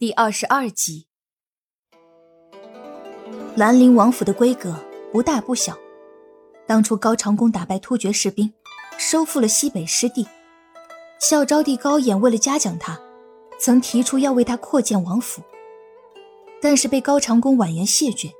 第二十二集，兰陵王府的规格不大不小。当初高长恭打败突厥士兵，收复了西北失地，孝昭帝高演为了嘉奖他，曾提出要为他扩建王府，但是被高长恭婉言谢绝。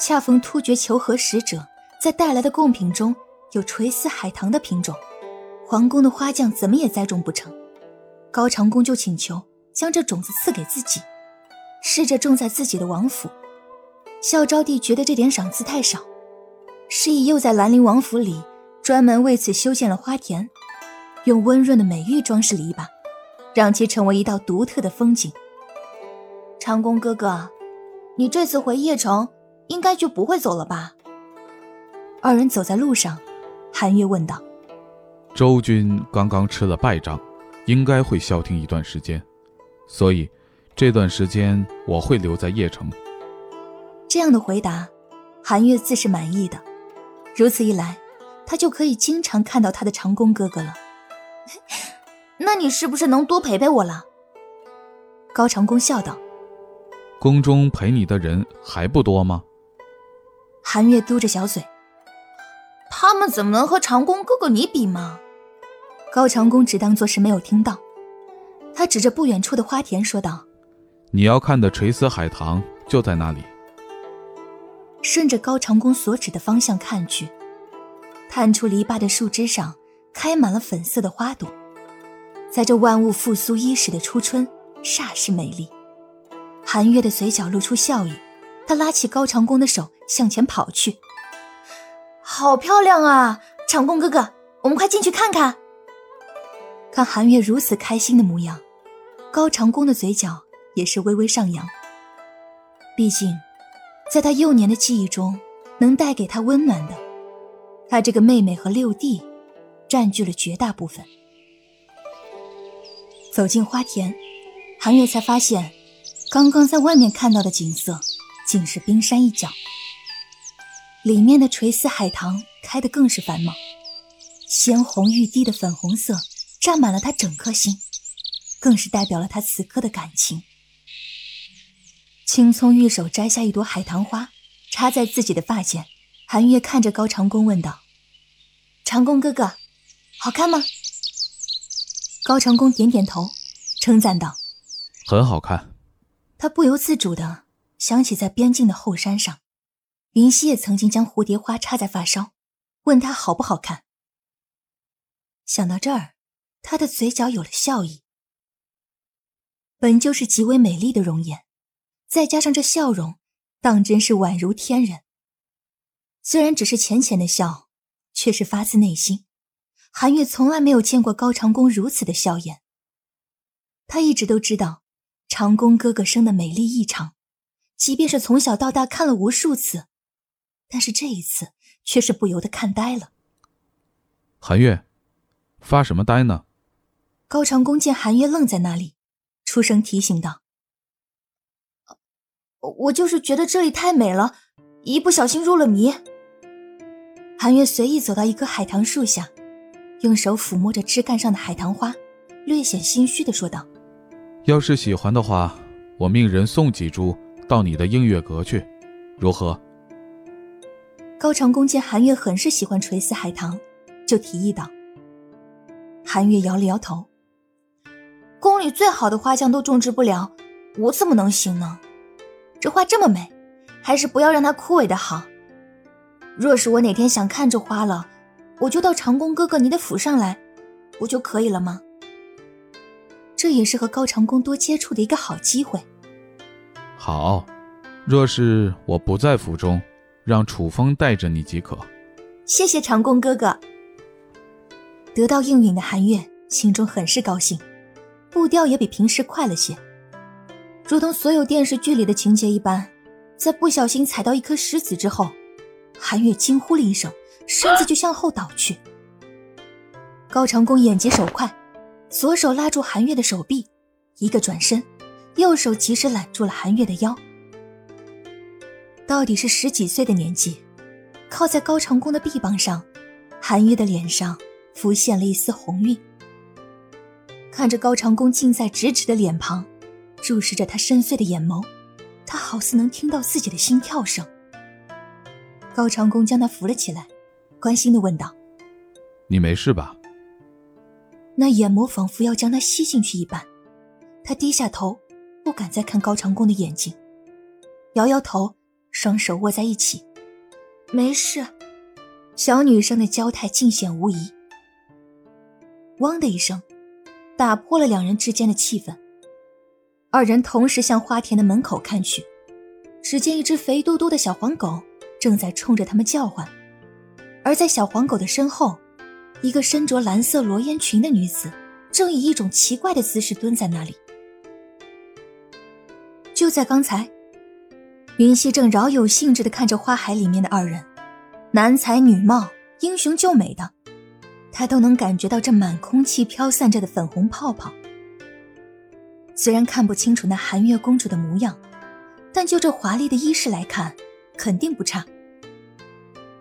恰逢突厥求和使者在带来的贡品中有垂丝海棠的品种，皇宫的花匠怎么也栽种不成，高长恭就请求。将这种子赐给自己，试着种在自己的王府。孝昭帝觉得这点赏赐太少，示意又在兰陵王府里专门为此修建了花田，用温润的美玉装饰篱笆，让其成为一道独特的风景。长公哥哥，你这次回邺城，应该就不会走了吧？二人走在路上，韩月问道：“周军刚刚吃了败仗，应该会消停一段时间。”所以，这段时间我会留在邺城。这样的回答，韩月自是满意的。如此一来，他就可以经常看到他的长工哥哥了。那你是不是能多陪陪我了？高长恭笑道：“宫中陪你的人还不多吗？”韩月嘟着小嘴：“他们怎么能和长工哥哥你比吗？”高长恭只当做是没有听到。他指着不远处的花田说道：“你要看的垂丝海棠就在那里。”顺着高长恭所指的方向看去，探出篱笆的树枝上开满了粉色的花朵，在这万物复苏伊始的初春，煞是美丽。韩月的嘴角露出笑意，他拉起高长恭的手向前跑去：“好漂亮啊，长恭哥哥，我们快进去看看。”看韩月如此开心的模样。高长恭的嘴角也是微微上扬。毕竟，在他幼年的记忆中，能带给他温暖的，他这个妹妹和六弟，占据了绝大部分。走进花田，韩月才发现，刚刚在外面看到的景色，竟是冰山一角。里面的垂丝海棠开得更是繁茂，鲜红欲滴的粉红色，占满了他整颗心。更是代表了他此刻的感情。青葱玉手摘下一朵海棠花，插在自己的发间。韩月看着高长恭问道：“长恭哥哥，好看吗？”高长恭点点头，称赞道：“很好看。”他不由自主的想起在边境的后山上，云溪也曾经将蝴蝶花插在发梢，问他好不好看。想到这儿，他的嘴角有了笑意。本就是极为美丽的容颜，再加上这笑容，当真是宛如天人。虽然只是浅浅的笑，却是发自内心。韩月从来没有见过高长恭如此的笑颜。他一直都知道长恭哥哥生的美丽异常，即便是从小到大看了无数次，但是这一次却是不由得看呆了。韩月，发什么呆呢？高长恭见韩月愣在那里。出声提醒道：“我就是觉得这里太美了，一不小心入了迷。”韩月随意走到一棵海棠树下，用手抚摸着枝干上的海棠花，略显心虚的说道：“要是喜欢的话，我命人送几株到你的映月阁去，如何？”高长恭见韩月很是喜欢垂丝海棠，就提议道：“韩月摇了摇头。”宫里最好的花匠都种植不了，我怎么能行呢？这花这么美，还是不要让它枯萎的好。若是我哪天想看这花了，我就到长工哥哥你的府上来，不就可以了吗？这也是和高长恭多接触的一个好机会。好，若是我不在府中，让楚风带着你即可。谢谢长工哥哥。得到应允的韩月心中很是高兴。步调也比平时快了些，如同所有电视剧里的情节一般，在不小心踩到一颗石子之后，韩月惊呼了一声，身子就向后倒去。高长恭眼疾手快，左手拉住韩月的手臂，一个转身，右手及时揽住了韩月的腰。到底是十几岁的年纪，靠在高长恭的臂膀上，韩月的脸上浮现了一丝红晕。看着高长恭近在咫尺的脸庞，注视着他深邃的眼眸，他好似能听到自己的心跳声。高长恭将他扶了起来，关心的问道：“你没事吧？”那眼眸仿佛要将他吸进去一般，他低下头，不敢再看高长恭的眼睛，摇摇头，双手握在一起：“没事。”小女生的娇态尽显无疑。汪的一声，打破了两人之间的气氛。二人同时向花田的门口看去，只见一只肥嘟嘟的小黄狗正在冲着他们叫唤，而在小黄狗的身后，一个身着蓝色罗烟裙的女子正以一种奇怪的姿势蹲在那里。就在刚才，云溪正饶有兴致地看着花海里面的二人。男才女貌，英雄救美的，他都能感觉到这满空气飘散着的粉红泡泡。虽然看不清楚那寒月公主的模样，但就这华丽的衣饰来看，肯定不差。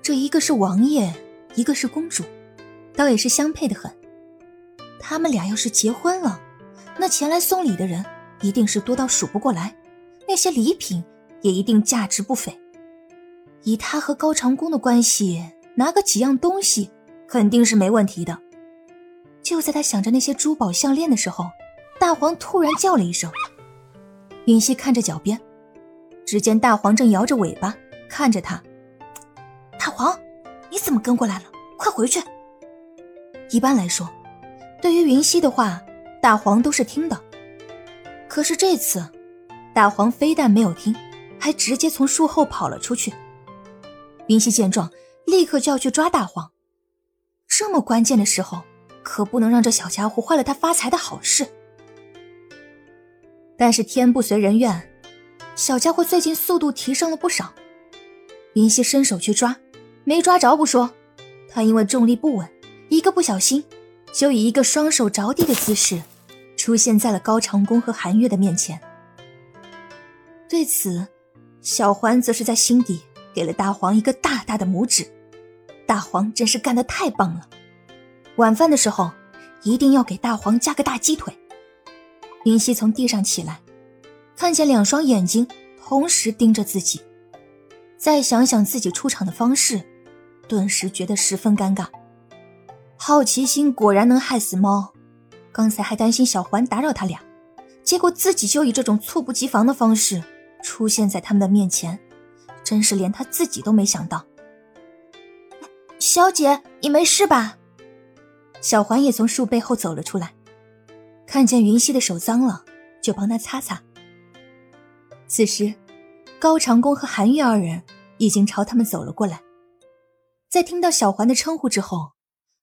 这一个是王爷，一个是公主，倒也是相配的很。他们俩要是结婚了，那前来送礼的人一定是多到数不过来，那些礼品也一定价值不菲。以他和高长恭的关系，拿个几样东西肯定是没问题的。就在他想着那些珠宝项链的时候，大黄突然叫了一声。云溪看着脚边，只见大黄正摇着尾巴看着他。大黄，你怎么跟过来了？快回去！一般来说，对于云溪的话，大黄都是听的。可是这次，大黄非但没有听，还直接从树后跑了出去。云溪见状，立刻就要去抓大黄。这么关键的时候，可不能让这小家伙坏了他发财的好事。但是天不随人愿，小家伙最近速度提升了不少。云溪伸手去抓，没抓着不说，他因为重力不稳，一个不小心，就以一个双手着地的姿势，出现在了高长恭和韩月的面前。对此，小环则是在心底。给了大黄一个大大的拇指，大黄真是干得太棒了。晚饭的时候，一定要给大黄加个大鸡腿。云溪从地上起来，看见两双眼睛同时盯着自己，再想想自己出场的方式，顿时觉得十分尴尬。好奇心果然能害死猫，刚才还担心小环打扰他俩，结果自己就以这种猝不及防的方式出现在他们的面前。真是连他自己都没想到。小姐，你没事吧？小环也从树背后走了出来，看见云溪的手脏了，就帮她擦擦。此时，高长恭和韩月二人已经朝他们走了过来。在听到小环的称呼之后，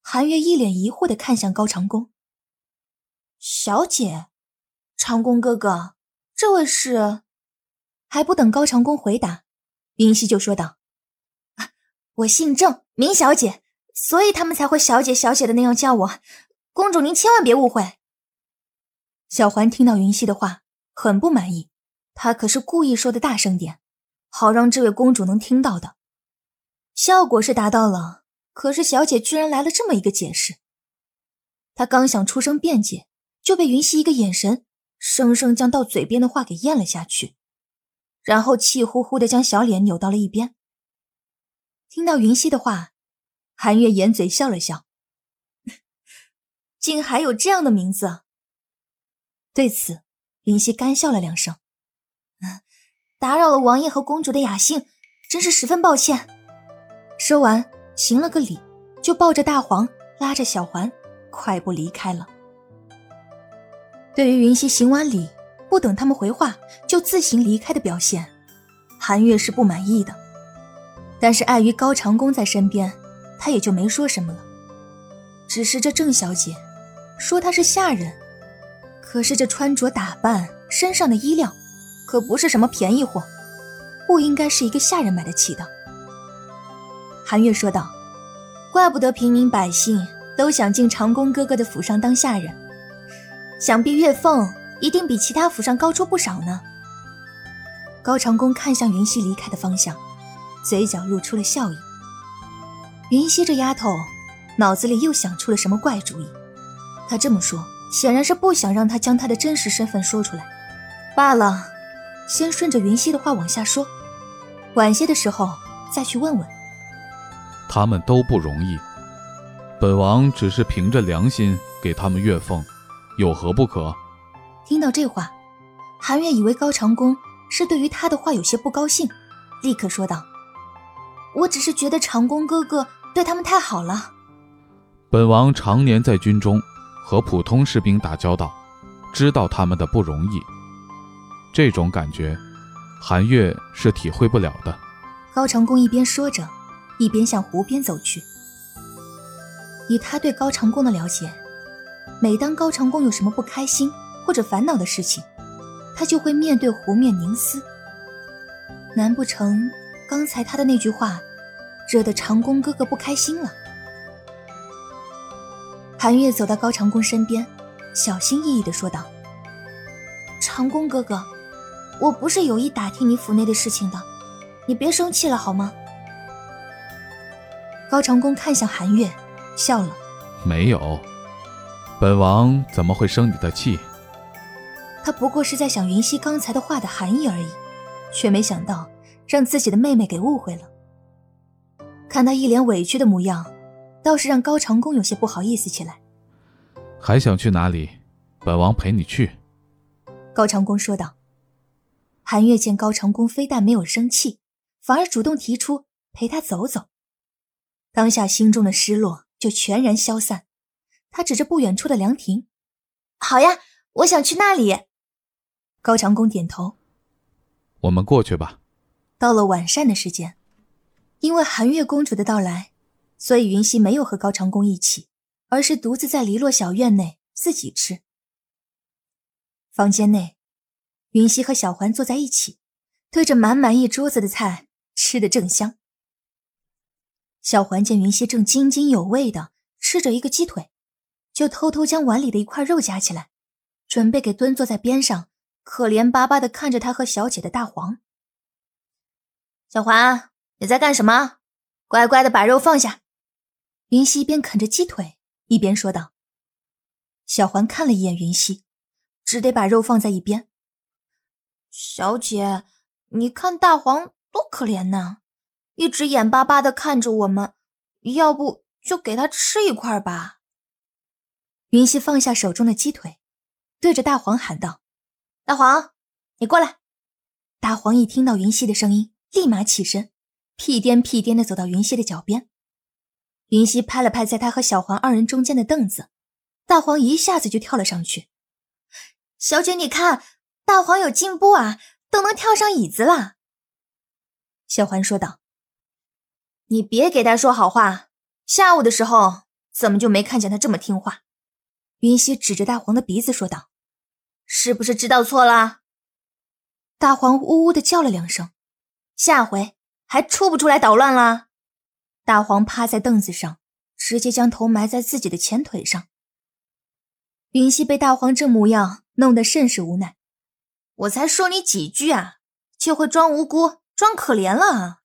韩月一脸疑惑的看向高长恭：“小姐，长恭哥哥，这位是？”还不等高长恭回答。云溪就说道：“啊，我姓郑，明小姐，所以他们才会小姐小姐的那样叫我。公主，您千万别误会。”小环听到云溪的话，很不满意。她可是故意说的大声点，好让这位公主能听到的。效果是达到了，可是小姐居然来了这么一个解释。她刚想出声辩解，就被云溪一个眼神，生生将到嘴边的话给咽了下去。然后气呼呼的将小脸扭到了一边。听到云溪的话，韩月掩嘴笑了笑，竟还有这样的名字。对此，云溪干笑了两声，打扰了王爷和公主的雅兴，真是十分抱歉。说完，行了个礼，就抱着大黄，拉着小环，快步离开了。对于云溪行完礼。不等他们回话就自行离开的表现，韩月是不满意的。但是碍于高长恭在身边，他也就没说什么了。只是这郑小姐说她是下人，可是这穿着打扮、身上的衣料，可不是什么便宜货，不应该是一个下人买得起的。韩月说道：“怪不得平民百姓都想进长工哥哥的府上当下人，想必月凤。”一定比其他府上高出不少呢。高长恭看向云溪离开的方向，嘴角露出了笑意。云溪这丫头脑子里又想出了什么怪主意？她这么说，显然是不想让他将她的真实身份说出来。罢了，先顺着云溪的话往下说，晚些的时候再去问问。他们都不容易，本王只是凭着良心给他们月俸，有何不可？听到这话，韩月以为高长恭是对于他的话有些不高兴，立刻说道：“我只是觉得长工哥哥对他们太好了。本王常年在军中，和普通士兵打交道，知道他们的不容易。这种感觉，韩月是体会不了的。”高长恭一边说着。一边向湖边走去。以他对高长恭的了解，每当高长恭有什么不开心或者烦恼的事情，他就会面对湖面凝思。难不成刚才他的那句话，惹得长工哥哥不开心了？韩月走到高长恭身边，小心翼翼地说道：“长工哥哥，我不是有意打听你府内的事情的，你别生气了好吗？”高长恭看向韩月，笑了：“没有，本王怎么会生你的气？”他不过是在想云溪刚才的话的含义而已，却没想到让自己的妹妹给误会了。看他一脸委屈的模样，倒是让高长恭有些不好意思起来。还想去哪里？本王陪你去。”高长恭说道。韩月见高长恭非但没有生气，反而主动提出陪他走走。当下心中的失落就全然消散，他指着不远处的凉亭：“好呀，我想去那里。”高长恭点头：“我们过去吧。”到了晚膳的时间，因为寒月公主的到来，所以云溪没有和高长恭一起，而是独自在篱落小院内自己吃。房间内，云溪和小环坐在一起，对着满满一桌子的菜，吃得正香。小环见云溪正津津有味的吃着一个鸡腿，就偷偷将碗里的一块肉夹起来，准备给蹲坐在边上可怜巴巴的看着他和小姐的大黄。小环，你在干什么？乖乖的把肉放下。云溪边啃着鸡腿一边说道。小环看了一眼云溪，只得把肉放在一边。小姐，你看大黄多可怜呐。一直眼巴巴的看着我们，要不就给他吃一块吧。云溪放下手中的鸡腿，对着大黄喊道：“大黄，你过来。”大黄一听到云溪的声音，立马起身，屁颠屁颠的走到云溪的脚边。云溪拍了拍在他和小黄二人中间的凳子，大黄一下子就跳了上去。小姐，你看，大黄有进步啊，都能跳上椅子了。小环说道。你别给他说好话。下午的时候怎么就没看见他这么听话？云溪指着大黄的鼻子说道：“是不是知道错了？”大黄呜呜的叫了两声，下回还出不出来捣乱了？大黄趴在凳子上，直接将头埋在自己的前腿上。云溪被大黄这模样弄得甚是无奈。我才说你几句啊，就会装无辜、装可怜了？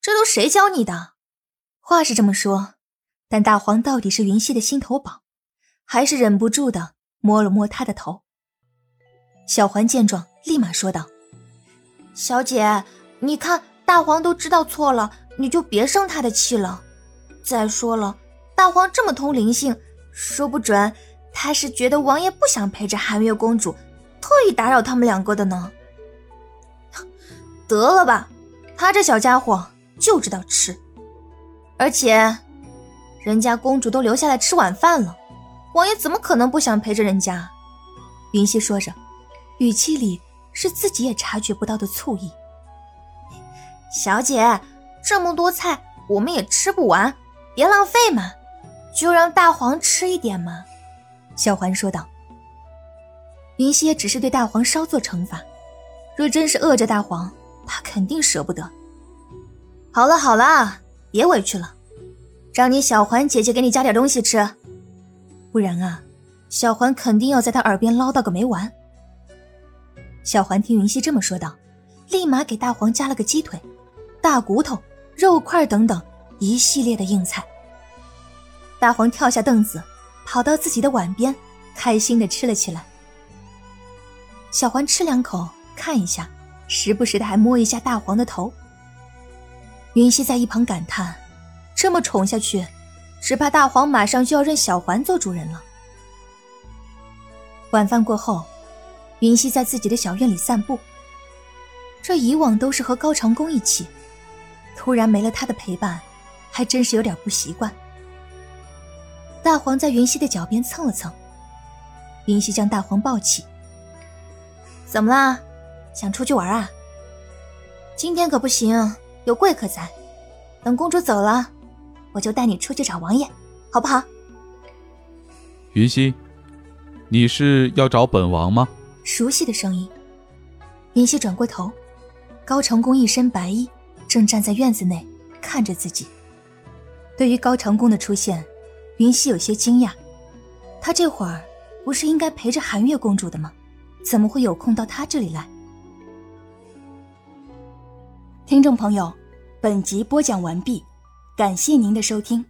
这都谁教你的？话是这么说，但大黄到底是云溪的心头宝，还是忍不住的摸了摸他的头。小环见状，立马说道：“小姐，你看大黄都知道错了，你就别生他的气了。再说了，大黄这么通灵性，说不准他是觉得王爷不想陪着寒月公主，特意打扰他们两个的呢。得了吧，他这小家伙。”就知道吃，而且人家公主都留下来吃晚饭了，王爷怎么可能不想陪着人家？云溪说着，语气里是自己也察觉不到的醋意。小姐，这么多菜我们也吃不完，别浪费嘛，就让大黄吃一点嘛。小环说道。云溪也只是对大黄稍作惩罚，若真是饿着大黄，他肯定舍不得。好了好了，别委屈了，让你小环姐姐给你加点东西吃，不然啊，小环肯定要在他耳边唠叨个没完。小环听云溪这么说道，立马给大黄加了个鸡腿、大骨头、肉块等等一系列的硬菜。大黄跳下凳子，跑到自己的碗边，开心的吃了起来。小环吃两口，看一下，时不时的还摸一下大黄的头。云溪在一旁感叹：“这么宠下去，只怕大黄马上就要认小环做主人了。”晚饭过后，云溪在自己的小院里散步。这以往都是和高长恭一起，突然没了他的陪伴，还真是有点不习惯。大黄在云溪的脚边蹭了蹭，云溪将大黄抱起。怎么啦？想出去玩啊？今天可不行，有贵客在。等公主走了，我就带你出去找王爷，好不好？云溪，你是要找本王吗？熟悉的声音。云溪转过头，高成功一身白衣，正站在院子内看着自己。对于高长恭的出现，云溪有些惊讶。他这会儿不是应该陪着寒月公主的吗？怎么会有空到他这里来？听众朋友，本集播讲完毕，感谢您的收听。